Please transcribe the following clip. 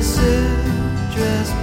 kisses dressed.